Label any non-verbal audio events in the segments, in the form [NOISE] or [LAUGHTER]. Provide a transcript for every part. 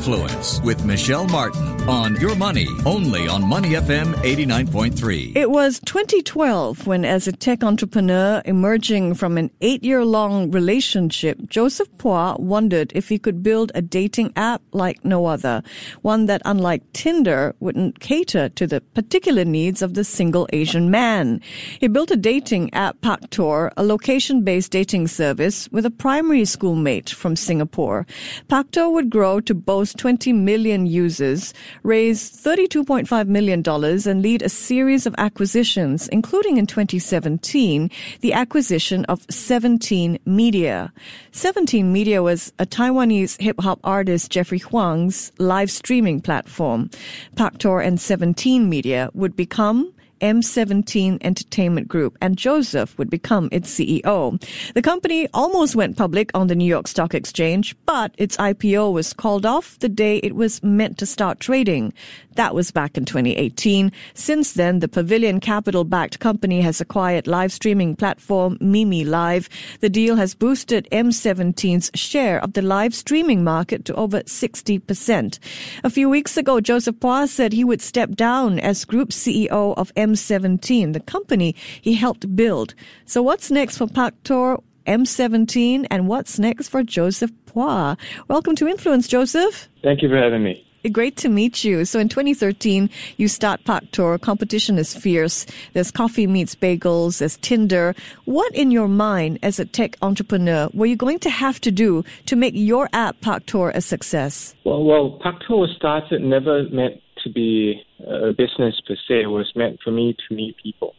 Influence with Michelle Martin on Your Money, only on Money FM 89.3. It was 2012 when, as a tech entrepreneur emerging from an eight year long relationship, Joseph Phua wondered if he could build a dating app like no other, one that, unlike Tinder, wouldn't cater to the particular needs of the single Asian man. He built a dating app, Paktor, a location based dating service with a primary school mate from Singapore. Paktor would grow to boast 20 million users, raise $32.5 million, and lead a series of acquisitions, including in 2017, the acquisition of 17 Media. 17 Media was a Taiwanese hip hop artist Jeffrey Huang's live streaming platform. Paktor and 17 Media would become M17 Entertainment Group, and Joseph would become its CEO. The company almost went public on the New York Stock Exchange, but its IPO was called off the day it was meant to start trading. That was back in 2018. Since then, the Pavilion Capital backed company has acquired live streaming platform Mimi Live. The deal has boosted M17's share of the live streaming market to over 60%. A few weeks ago, Joseph Phua said he would step down as group CEO of M17, the company he helped build. So what's next for Paktor M17 and what's next for Joseph Phua? Welcome to Influence, Joseph. Thank you for having me. Great to meet you. So in 2013, you start Paktor. Competition is fierce. There's coffee meets bagels. There's Tinder. What in your mind as a tech entrepreneur were you going to have to do to make your app Paktor a success? Well, well, Paktor was started never meant to be a business per se. Was meant for me to meet people.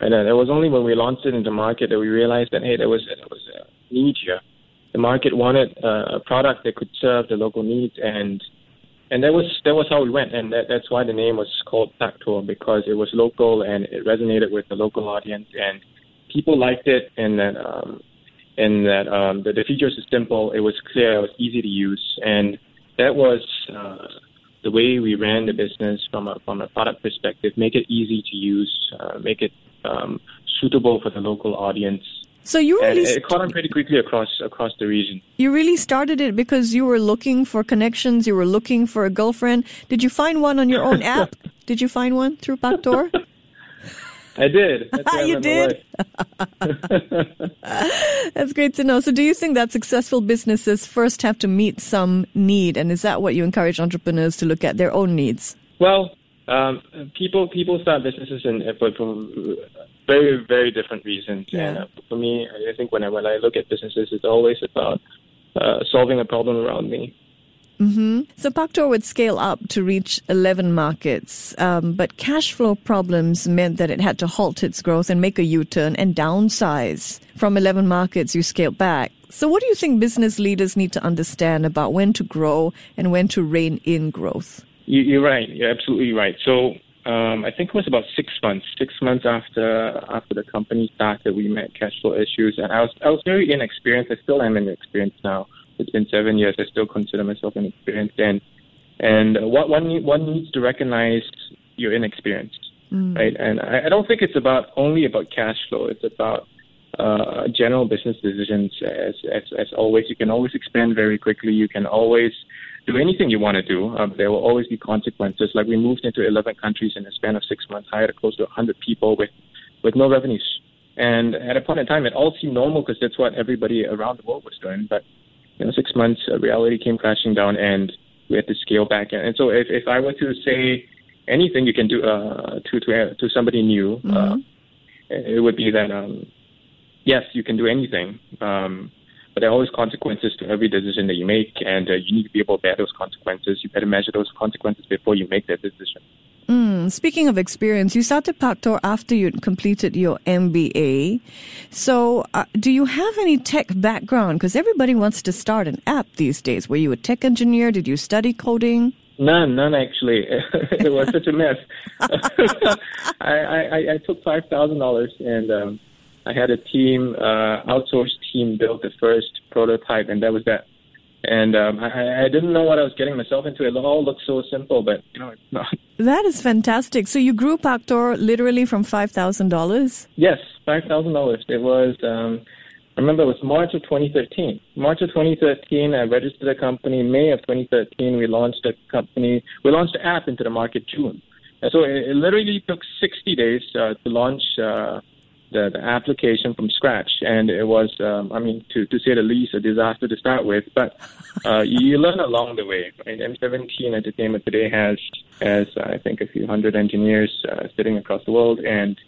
And uh, it was only when we launched it in the market that we realized that hey, there was there was a need here. The market wanted uh, a product that could serve the local needs and and that was that was how we went, and that, that's why the name was called Paktor because it was local and it resonated with the local audience, and people liked it, and that um, and that um, the, the features are simple, it was clear, it was easy to use, and that was uh, the way we ran the business from a from a product perspective. Make it easy to use, uh, make it um, suitable for the local audience, so you really and it caught on pretty quickly across across the region. You really started it because you were looking for connections. You were looking for a girlfriend. Did you find one on your own [LAUGHS] app? Did you find one through Paktor? I did. [LAUGHS] you did. [LAUGHS] that's great to know. So, do you think that successful businesses first have to meet some need, and is that what you encourage entrepreneurs to look at their own needs? Well, um, people people start businesses in, for, for very very different reasons. Yeah. And uh, for me, I think when I when I look at businesses, it's always about uh, solving a problem around me. Mm-hmm. So Paktor would scale up to reach 11 markets, um, but cash flow problems meant that it had to halt its growth and make a U-turn and downsize. From 11 markets, you scaled back. So what do you think business leaders need to understand about when to grow and when to rein in growth? You, are right. You're absolutely right. So um, I think it was about six months. Six months after after the company started, we met cash flow issues, and I was I was very inexperienced. I still am inexperienced now. It's been seven years. I still consider myself inexperienced, and and what one one needs to recognize your inexperience, mm. right? And I, I don't think it's about only about cash flow. It's about uh, general business decisions. As, as as always, you can always expand very quickly. You can always do anything you want to do. Um, there will always be consequences. Like we moved into 11 countries in a span of six months, hired close to 100 people with, with no revenues. And at a point in time, it all seemed normal because that's what everybody around the world was doing. But you know, six months, uh, reality came crashing down, and we had to scale back. And, and so, if, if I were to say anything you can do uh, to to uh, to somebody new, uh, mm-hmm. uh, it would be that um, yes, you can do anything. Um, but there are always consequences to every decision that you make, and uh, you need to be able to bear those consequences. You better measure those consequences before you make that decision. Mm, speaking of experience, you started Paktor after you completed your MBA. So, uh, do you have any tech background? Because everybody wants to start an app these days. Were you a tech engineer? Did you study coding? None, none actually. [LAUGHS] it was such a mess. [LAUGHS] I, I, I took five thousand dollars and um, I had a team, uh, outsourced team, built the first prototype, and that was that. And um, I, I didn't know what I was getting myself into. It all looked so simple, but you know, it's not. [LAUGHS] That is fantastic. So you grew Paktor literally from five thousand dollars. Yes, five thousand dollars. It was. Um, I remember it was March of 2013. March of 2013, I registered a company. May of 2013, we launched a company. We launched the app into the market June. And so it, it literally took 60 days uh, to launch uh, the, the application from scratch. And it was, um, I mean, to, to say the least, a disaster to start with. But uh, you learn along the way. Right? M17 Entertainment today has, has I think, a few hundred engineers uh, sitting across the world. And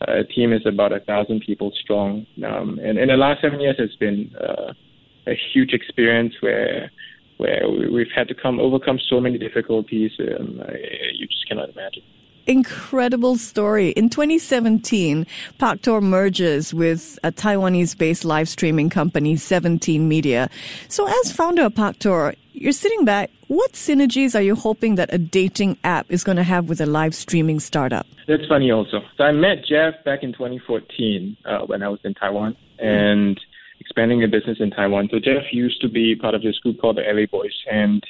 uh, team is about a thousand people strong. Um, and in the last seven years, it's been uh, a huge experience where where we've had to come overcome so many difficulties. Um, you just cannot imagine incredible story. In 2017, Paktor merges with a Taiwanese based live streaming company, 17 Media. So, as founder of Paktor, you're sitting back. What synergies are you hoping that a dating app is going to have with a live streaming startup? That's funny, also. So I met Jeff back in 2014 uh, when I was in Taiwan and expanding the business in Taiwan. So Jeff used to be part of this group called the LA Boyz, and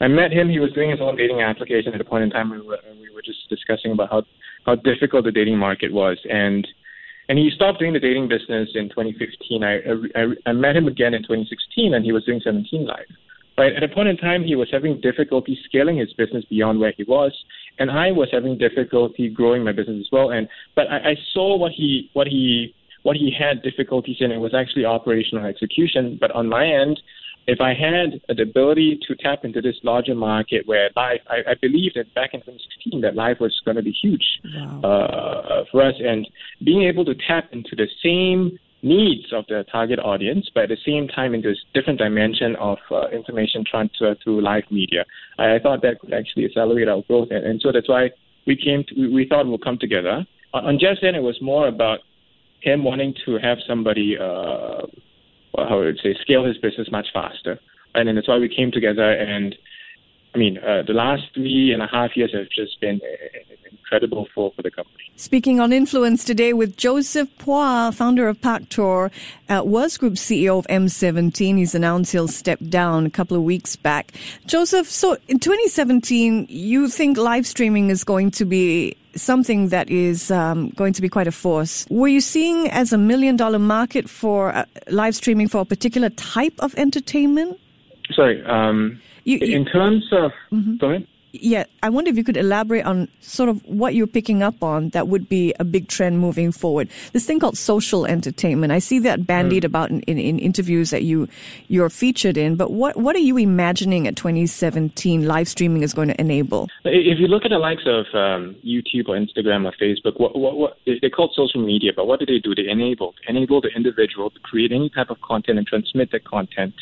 I met him. He was doing his own dating application at a point in time. We were, we were just discussing about how how difficult the dating market was, and and he stopped doing the dating business in 2015. I I, I met him again in 2016, and he was doing 17 Live. Right at a point in time, he was having difficulty scaling his business beyond where he was, and I was having difficulty growing my business as well. And but I, I saw what he what he what he had difficulties in. It was actually operational execution. But on my end, if I had the ability to tap into this larger market where live, I, I believe that back in 2016 that live was going to be huge wow. uh, for us, and being able to tap into the same needs of the target audience, but at the same time in this different dimension of uh, information transfer through live media. I, I, thought that could actually accelerate our growth, and, and so that's why we came. To, we, we thought we'll come together. On, on just then, it was more about him wanting to have somebody, uh, how would say, scale his business much faster, and then that's why we came together. And I mean, uh, the last three and a half years have just been incredible for, for the company. Speaking on influence today with Joseph Phua, founder of Paktor, uh, was Group CEO of M17. He's announced he'll step down a couple of weeks back. Joseph, so in 2017, you think live streaming is going to be something that is um, going to be quite a force. Were you seeing as a million dollar market for uh, live streaming for a particular type of entertainment? Sorry, um, you, you, in terms of, mm-hmm. go ahead yeah, I wonder if you could elaborate on sort of what you're picking up on that would be a big trend moving forward. This thing called social entertainment. I see that bandied mm. about in, in, in, interviews that you you're featured in. But what what are you imagining at 2017 live streaming is going to enable? If you look at the likes of um, YouTube or Instagram or Facebook, what what, what they call social media, but what do they do? They enable enable the individual to create any type of content and transmit that content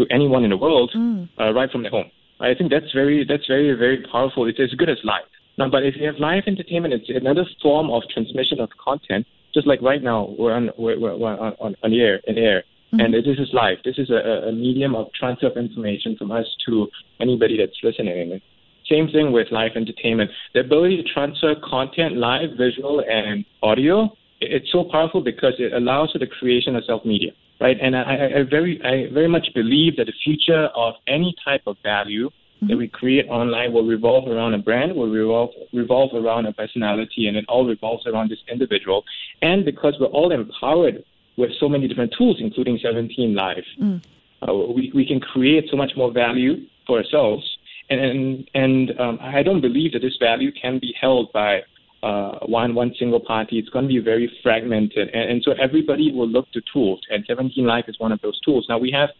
to anyone in the world mm. uh, right from their home. I think that's very that's very very powerful. It's as good as live. Now, but if you have live entertainment, it's another form of transmission of content. Just like right now, we're on we're, we're on, on, on air in air, mm-hmm. and this is live. This is a, a medium of transfer of information from us to anybody that's listening. Same thing with live entertainment. The ability to transfer content, live, visual, and audio, it's so powerful because it allows for the creation of self media right? And I, I very, I very much believe that the future of any type of value mm-hmm. that we create online will revolve around a brand, will revolve revolve around a personality, and it all revolves around this individual. And because we're all empowered with so many different tools, including 17 Live, mm. uh, we we can create so much more value for ourselves. And and um, I don't believe that this value can be held by uh, one one single party. It's going to be very fragmented, and, and so everybody will look to tools. And 17 Live is one of those tools. Now we have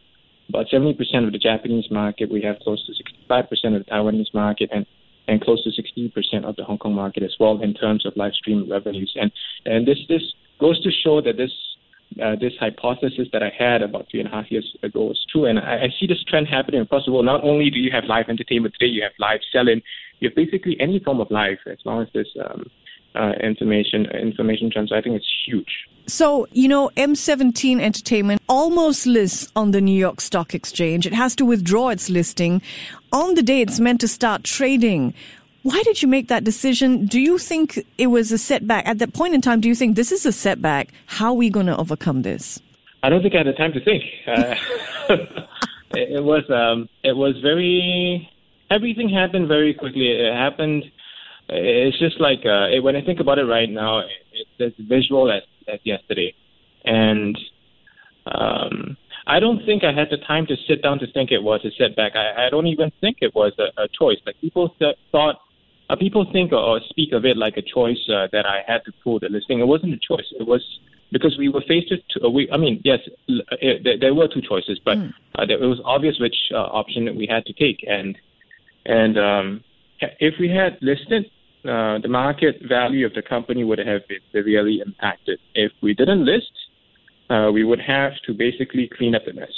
about 70% of the Japanese market. We have close to 65% of the Taiwanese market, and and close to 60% of the Hong Kong market as well in terms of live stream revenues. And and this this goes to show that this uh, this hypothesis that I had about three and a half years ago is true. And I, I see this trend happening across the world. Not only do you have live entertainment today, you have live selling, you have basically any form of life as long as this um, uh, information information transfer. I think it's huge. So, you know, M17 Entertainment almost lists on the New York Stock Exchange. It has to withdraw its listing on the day it's meant to start trading. Why did you make that decision? Do you think it was a setback? At that point in time, do you think this is a setback? How are we going to overcome this? I don't think I had the time to think. Uh, [LAUGHS] it, was um, it was very everything happened very quickly. It happened. It's just like uh, when I think about it right now, it's as visual as, as yesterday, and um, I don't think I had the time to sit down to think it was a setback. I, I don't even think it was a, a choice. Like people th- thought, uh, people think or, or speak of it like a choice uh, that I had to pull the listing. It wasn't a choice. It was because we were faced with. Two, uh, we, I mean, yes, it, there, there were two choices, but mm. uh, it was obvious which uh, option we had to take. And and um, if we had listed, uh, the market value of the company would have been severely impacted. If we didn't list, uh, we would have to basically clean up the mess.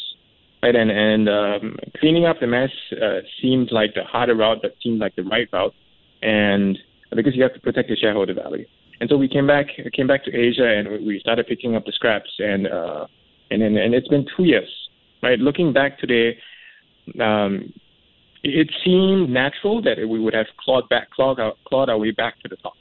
Right, and and um, cleaning up the mess uh, seemed like the harder route, but seemed like the right route, and because you have to protect the shareholder value. And so we came back, came back to Asia, and we started picking up the scraps, and uh, and and, and it's been two years, right? Looking back today, um, it seemed natural that we would have clawed back, clawed our, clawed our way back to the top.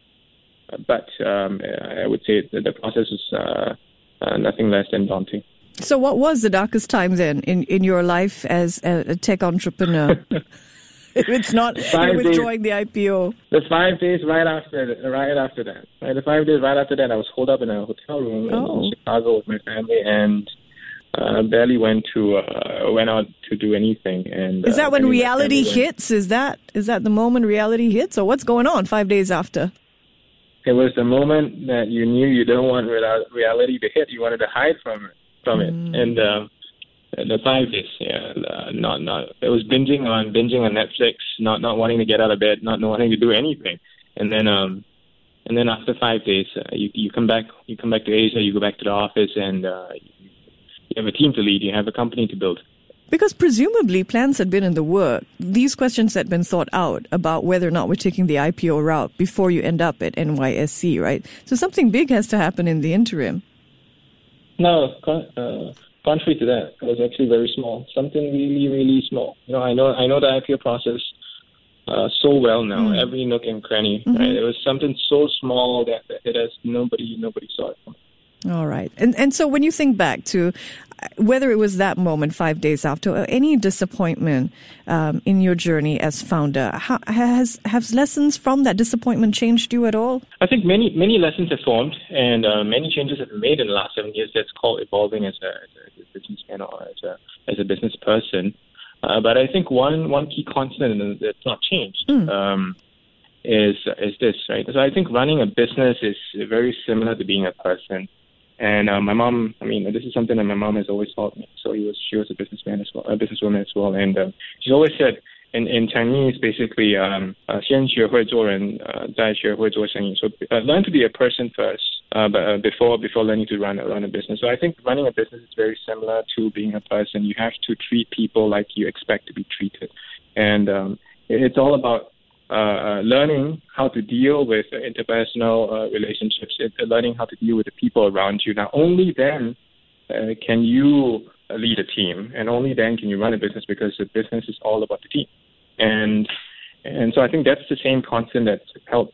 But um, I would say that the process is uh, uh, nothing less than daunting. So, what was the darkest time then in, in your life as a, tech entrepreneur? [LAUGHS] [LAUGHS] it's not five withdrawing days, the IPO. The five days right after right after that. Right, the five days right after that, I was holed up in a hotel room oh. in Chicago with my family and uh, barely went to uh, went out to do anything. And is that uh, when reality hits? Is that is that the moment reality hits, or what's going on five days after? It was the moment that you knew you don't want reality to hit. You wanted to hide from it, from mm. it, and. Um, the five days, yeah, uh, not not. It was binging on binging on Netflix, not not wanting to get out of bed, not wanting to do anything, and then um, and then after five days, uh, you you come back, you come back to Asia, you go back to the office, and uh, you have a team to lead, you have a company to build. Because presumably plans had been in the work. These questions had been thought out about whether or not we're taking the IPO route before you end up at NYSE, right? So something big has to happen in the interim. No, uh, contrary to that, it was actually very small. Something really, really small. You know, I know, I know the IPO process uh, so well now, mm. every nook and cranny. Mm-hmm. Right? It was something so small that, that it has nobody, nobody saw it. All right, and and so when you think back to whether it was that moment five days after, or any disappointment um, in your journey as founder, how, has has lessons from that disappointment changed you at all? I think many many lessons have formed, and uh, many changes have been made in the last seven years. That's called evolving as a, as a businessman or as a as a business person. Uh, but I think one one key constant that's not changed. Mm. Um, is is this right? So I think running a business is very similar to being a person. And uh, my mom, I mean, this is something that my mom has always taught me. So he was, she was a businessman as well, a businesswoman as well. And uh, she's always said, in, in Chinese, basically, um, uh, 先学会做人, uh, 再学会做生意. So uh, learn to be a person first, uh, but, uh, before before learning to run run a business. So I think running a business is very similar to being a person. You have to treat people like you expect to be treated, and um, it's all about uh, uh, learning how to deal with interpersonal uh, relationships, learning how to deal with the people around you. Now, only then uh, can you lead a team, and only then can you run a business because the business is all about the team. And and so I think that's the same constant that's helped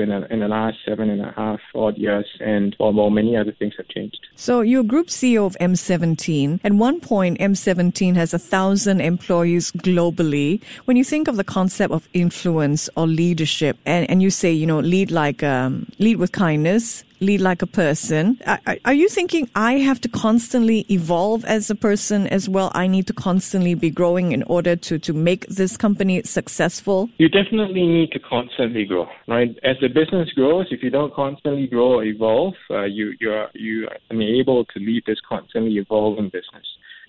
in, a, in the last seven and a half odd years, and although many other things have changed. So you're Group CEO of M17. At one point, M17 has a thousand employees globally. When you think of the concept of influence or leadership, and, and you say, you know, lead like um, lead with kindness, lead like a person. Are, are, you thinking I have to constantly evolve as a person as well? I need to constantly be growing in order to, to make this company successful? You definitely need to constantly grow, right? As the business grows, if you don't constantly grow or evolve, uh, you, you're, you are unable to lead this constantly evolving business.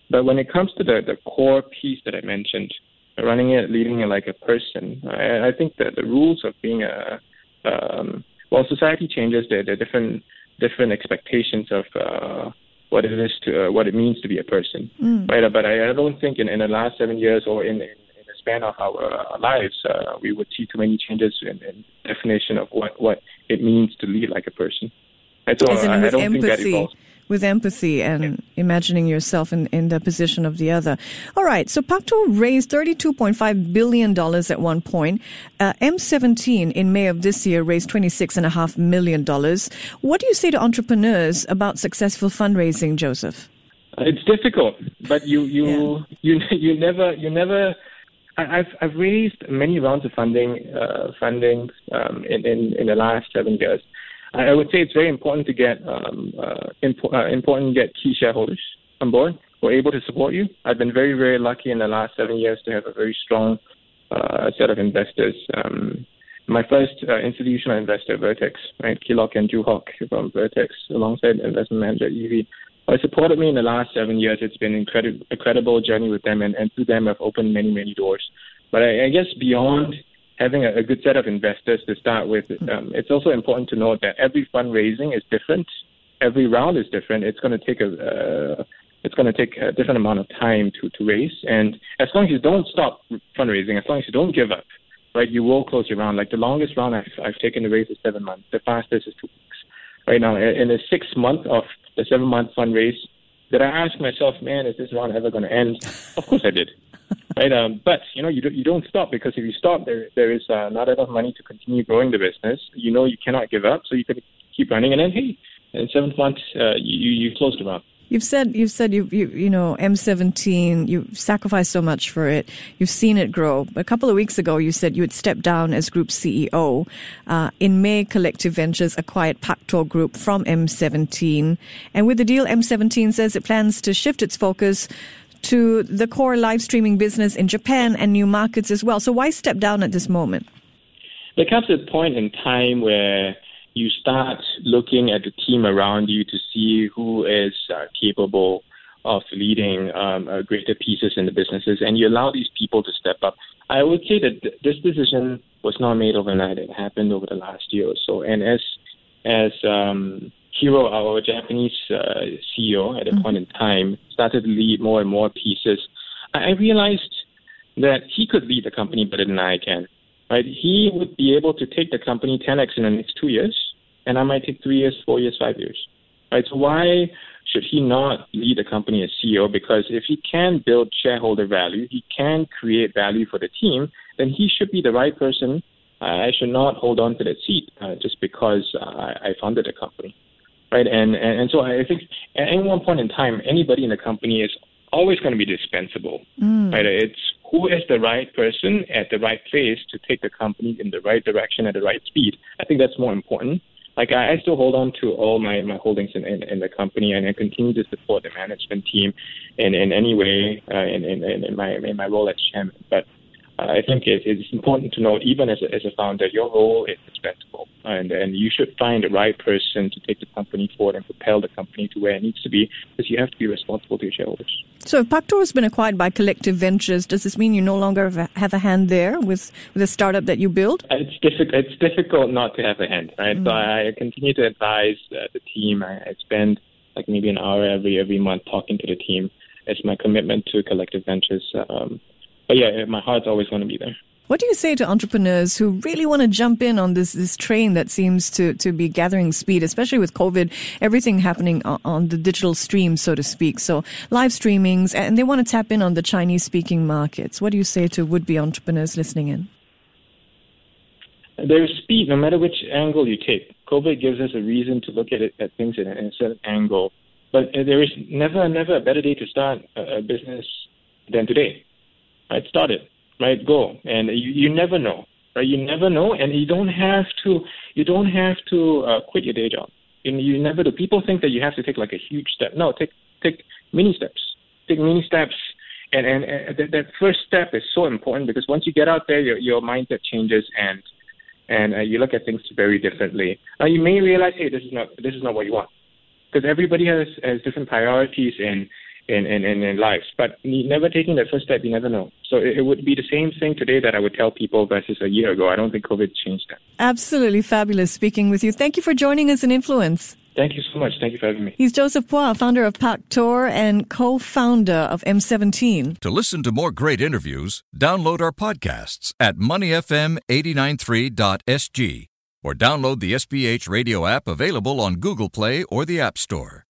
But when it comes to the, the core piece that I mentioned, running it, leading it like a person, I, I think that the rules of being a um, well, society changes. There, there are different different expectations of uh, what it is to uh, what it means to be a person, mm. right? But I, I don't think in, in the last seven years or in, in, in the span of our uh, lives, uh, we would see too many changes in, in definition of what what it means to lead like a person. And so I, I don't empathy. think that evolves with empathy and imagining yourself in, in the position of the other. All right. So Paktor raised $32.5 billion at one point. Uh, M17 in May of this year raised $26.5 million. What do you say to entrepreneurs about successful fundraising, Joseph? It's difficult, but you, you, yeah. you, you never, you never, I've I've raised many rounds of funding uh, funding um, in, in in the last seven years, I would say it's very important to get um, uh, uh, important get key shareholders. on board who are able to support you. I've been very, very lucky in the last seven years to have a very strong uh, set of investors. Um, my first uh, institutional investor, Vertex, right, Kee Lock and Joo Hock from Vertex, alongside investment manager EV, uh, supported me in the last seven years. It's been an incredible, incredible journey with them, and, and through them, I've opened many, many doors. But I, I guess beyond having a, a, good set of investors to start with, um, it's also important to note that every fundraising is different. Every round is different. It's going to take a, uh, it's going to take a different amount of time to, to raise. And as long as you don't stop fundraising, as long as you don't give up, right, you will close your round. Like the longest round I've, I've taken to raise is seven months. The fastest is two weeks. Right now, in the sixth month of the seven month fundraise, did I ask myself, man, is this round ever going to end? Of course I did. Right? Um, but you know, you don't, you don't stop because if you stop, there there is uh, not enough money to continue growing the business. You know, you cannot give up, so you can keep running. And then, hey, in seventh month, uh, you you close the round. You've said you've said you you you know M17. You sacrificed so much for it. You've seen it grow. A couple of weeks ago, you said you would step down as group CEO. Uh, in May, Collective Ventures acquired Paktor Group from M17, and with the deal, M17 says it plans to shift its focus to the core live streaming business in Japan and new markets as well. So why step down at this moment? There comes a point in time where you start looking at the team around you to see who is uh, capable of leading um, uh, greater pieces in the businesses, and you allow these people to step up. I would say that th- this decision was not made overnight; it happened over the last year or so. And as as um, Hiro, our Japanese uh, CEO at a mm-hmm. point in time, started to lead more and more pieces, I realized that he could lead the company better than I can. Right? He would be able to take the company 10x in the next two years, and I might take three years, four years, five years. Right? So why should he not lead the company as CEO? Because if he can build shareholder value, he can create value for the team, then he should be the right person. I should not hold on to that seat uh, just because uh, I founded the company right? And, and and so I think at any one point in time, anybody in the company is always going to be dispensable, mm. right? It's who is the right person at the right place to take the company in the right direction at the right speed. I think that's more important. Like I, I still hold on to all my, my holdings in, in, in the company, and I continue to support the management team in, in any way uh, in, in, in my in my role as chairman. But I think it, it's important to note, even as a, as a founder, your role is dispensable, and and you should find the right person to take the company forward and propel the company to where it needs to be, because you have to be responsible to your shareholders. So, if Paktor has been acquired by Collective Ventures, does this mean you no longer have a hand there with, with the startup that you build? It's difficult. It's difficult not to have a hand, right? Mm. So I continue to advise uh, the team. I, I spend like maybe an hour every every month talking to the team. It's my commitment to Collective Ventures. Um, but yeah, my heart's always going to be there. What do you say to entrepreneurs who really want to jump in on this this train that seems to, to be gathering speed, especially with COVID, everything happening on, on the digital stream, so to speak? So live streamings, and they want to tap in on the Chinese speaking markets. What do you say to would be entrepreneurs listening in? There's speed, no matter which angle you take. COVID gives us a reason to look at it at things in a, in a certain angle, but uh, there is never never a better day to start a business than today right? Start it, right? Go, and you, you never know, right? You never know, and you don't have to you don't have to uh, quit your day job. You, you never do. People think that you have to take like a huge step. No, take take mini steps. Take mini steps, and and, and that, that first step is so important because once you get out there, your your mindset changes and and uh, you look at things very differently. Now you may realize, hey, this is not this is not what you want, because everybody has has different priorities and in, in, in, in lives. But never taking that first step, you never know. So it, it, would be the same thing today that I would tell people versus a year ago. I don't think COVID changed that. Absolutely fabulous speaking with you. Thank you for joining us in Influence. Thank you so much. Thank you for having me. He's Joseph Phua, founder of Paktor and co-founder of M17. To listen to more great interviews, download our podcasts at moneyfm893.sg or download the SPH radio app available on Google Play or the App Store.